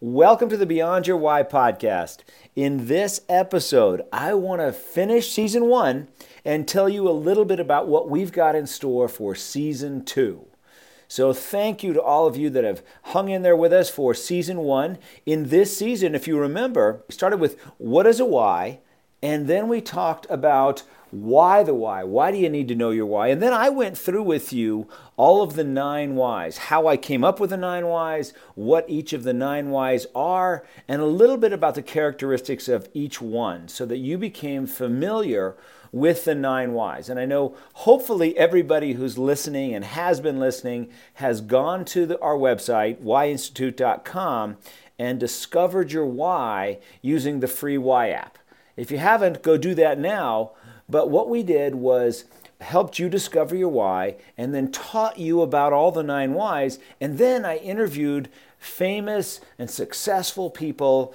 Welcome to the Beyond Your Why podcast. In this episode, I want to finish season one and tell you a little bit about what we've got in store for season two. So, thank you to all of you that have hung in there with us for season one. In this season, if you remember, we started with what is a why, and then we talked about why the why? Why do you need to know your why? And then I went through with you all of the nine whys, how I came up with the nine whys, what each of the nine whys are, and a little bit about the characteristics of each one so that you became familiar with the nine whys. And I know hopefully everybody who's listening and has been listening has gone to the, our website, whyinstitute.com, and discovered your why using the free Why app. If you haven't, go do that now but what we did was helped you discover your why and then taught you about all the nine whys. And then I interviewed famous and successful people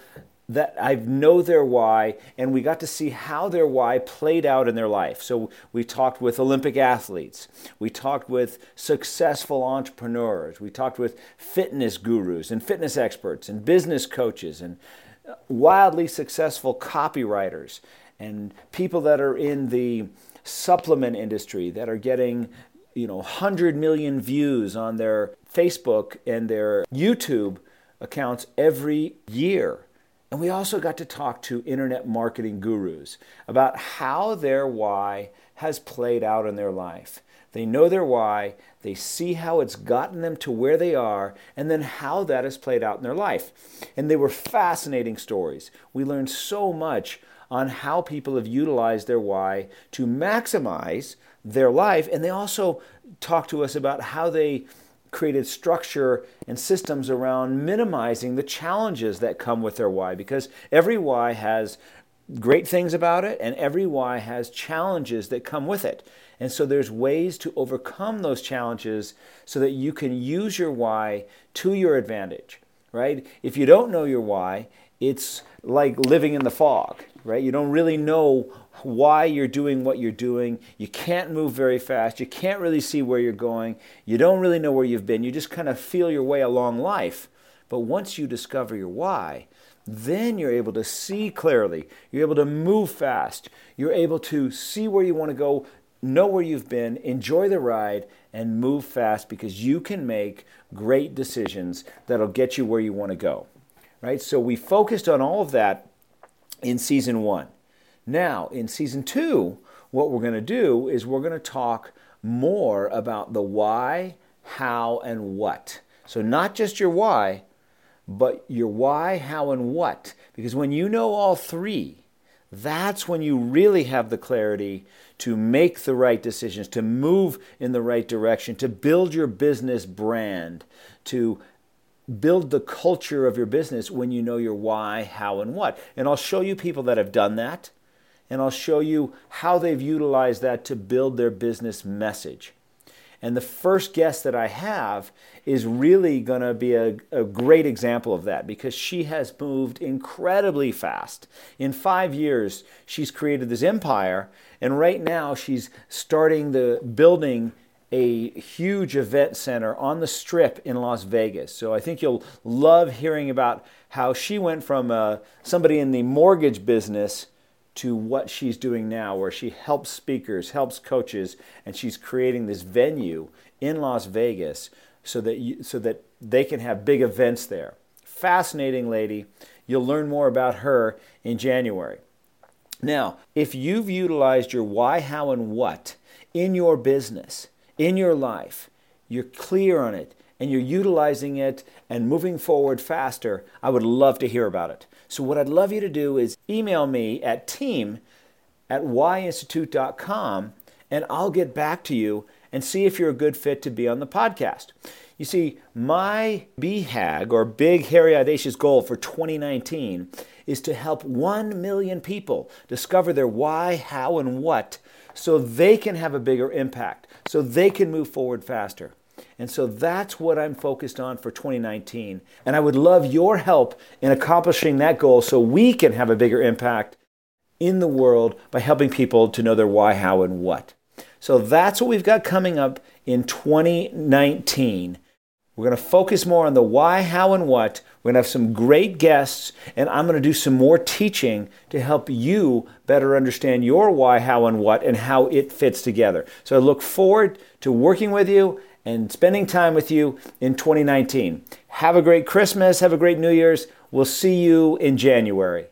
that I know their why, and we got to see how their why played out in their life. So we talked with Olympic athletes, we talked with successful entrepreneurs, we talked with fitness gurus and fitness experts and business coaches and wildly successful copywriters and people that are in the supplement industry that are getting you know 100 million views on their Facebook and their YouTube accounts every year. And we also got to talk to internet marketing gurus about how their why has played out in their life. They know their why, they see how it's gotten them to where they are, and then how that has played out in their life. And they were fascinating stories. We learned so much on how people have utilized their why to maximize their life. And they also talked to us about how they created structure and systems around minimizing the challenges that come with their why because every why has great things about it and every why has challenges that come with it. And so there's ways to overcome those challenges so that you can use your why to your advantage, right? If you don't know your why, it's like living in the fog right? You don't really know why you're doing what you're doing. You can't move very fast. You can't really see where you're going. You don't really know where you've been. You just kind of feel your way along life. But once you discover your why, then you're able to see clearly. You're able to move fast. You're able to see where you want to go, know where you've been, enjoy the ride, and move fast because you can make great decisions that'll get you where you want to go. Right? So we focused on all of that in season one. Now, in season two, what we're going to do is we're going to talk more about the why, how, and what. So, not just your why, but your why, how, and what. Because when you know all three, that's when you really have the clarity to make the right decisions, to move in the right direction, to build your business brand, to build the culture of your business when you know your why, how, and what. And I'll show you people that have done that, and I'll show you how they've utilized that to build their business message. And the first guest that I have is really going to be a, a, great example of that because she has moved incredibly fast. In five years, she's created this empire, and right now she's starting the building a huge event center on the strip in Las Vegas. So I think you'll love hearing about how she went from uh, somebody in the mortgage business to what she's doing now, where she helps speakers, helps coaches, and she's creating this venue in Las Vegas so that, you, so that they can have big events there. Fascinating lady. You'll learn more about her in January. Now, if you've utilized your why, how, and what in your business, in your life, you're clear on it, and you're utilizing it and moving forward faster, I would love to hear about it. So, what I'd love you to do is email me at team at whyinstitute.com and I'll get back to you and see if you're a good fit to be on the podcast. You see, my BHAG or Big Hairy Audacious goal for 2019 is to help 1 million people discover their why, how, and what so they can have a bigger impact, so they can move forward faster. And so that's what I'm focused on for 2019. And I would love your help in accomplishing that goal so we can have a bigger impact in the world by helping people to know their why, how, and what. So that's what we've got coming up in 2019. We're going to focus more on the why, how, and what. We're going to have some great guests, and I'm going to do some more teaching to help you better understand your why, how, and what, and how it fits together. So I look forward to working with you and spending time with you in 2019. Have a great Christmas. Have a great New Year's. We'll see you in January.